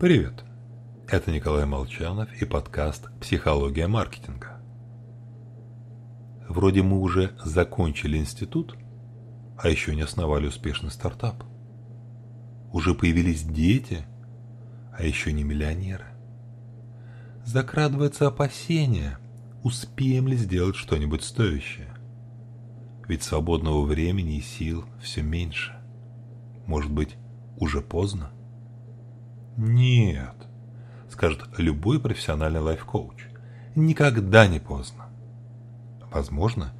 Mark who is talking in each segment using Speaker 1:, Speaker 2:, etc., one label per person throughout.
Speaker 1: Привет! Это Николай Молчанов и подкаст «Психология маркетинга». Вроде мы уже закончили институт, а еще не основали успешный стартап. Уже появились дети, а еще не миллионеры. Закрадывается опасение, успеем ли сделать что-нибудь стоящее. Ведь свободного времени и сил все меньше. Может быть, уже поздно? Нет, скажет любой профессиональный лайф-коуч. Никогда не поздно. Возможно,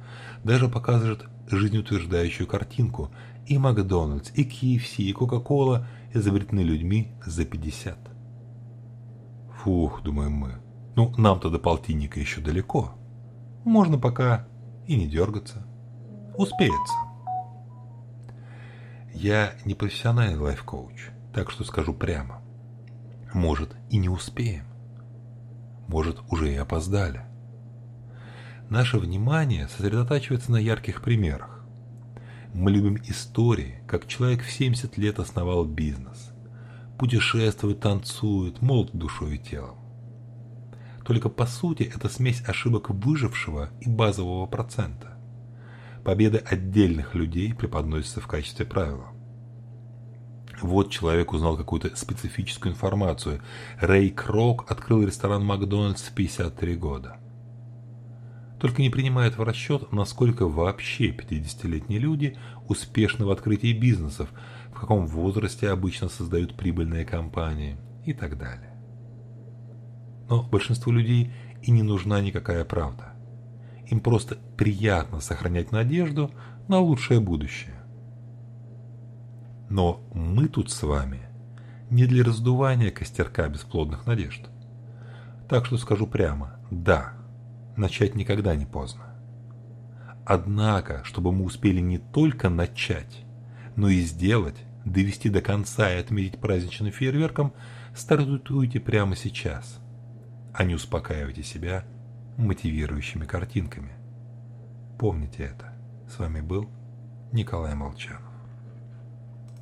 Speaker 1: даже покажет жизнеутверждающую картинку. И Макдональдс, и KFC, и Кока-Кола изобретены людьми за 50. Фух, думаем мы, ну нам-то до полтинника еще далеко. Можно пока и не дергаться. Успеется. Я не профессиональный лайф-коуч, так что скажу прямо. Может, и не успеем. Может, уже и опоздали. Наше внимание сосредотачивается на ярких примерах. Мы любим истории, как человек в 70 лет основал бизнес. Путешествует, танцует, молод душой и телом. Только по сути это смесь ошибок выжившего и базового процента. Победы отдельных людей преподносятся в качестве правила. Вот человек узнал какую-то специфическую информацию. Рэй Крок открыл ресторан Макдональдс в 53 года. Только не принимает в расчет, насколько вообще 50-летние люди успешны в открытии бизнесов, в каком возрасте обычно создают прибыльные компании и так далее. Но большинству людей и не нужна никакая правда. Им просто приятно сохранять надежду на лучшее будущее. Но мы тут с вами не для раздувания костерка бесплодных надежд. Так что скажу прямо, да, начать никогда не поздно. Однако, чтобы мы успели не только начать, но и сделать, довести до конца и отметить праздничным фейерверком, стартуйте прямо сейчас, а не успокаивайте себя мотивирующими картинками. Помните это. С вами был Николай Молчанов.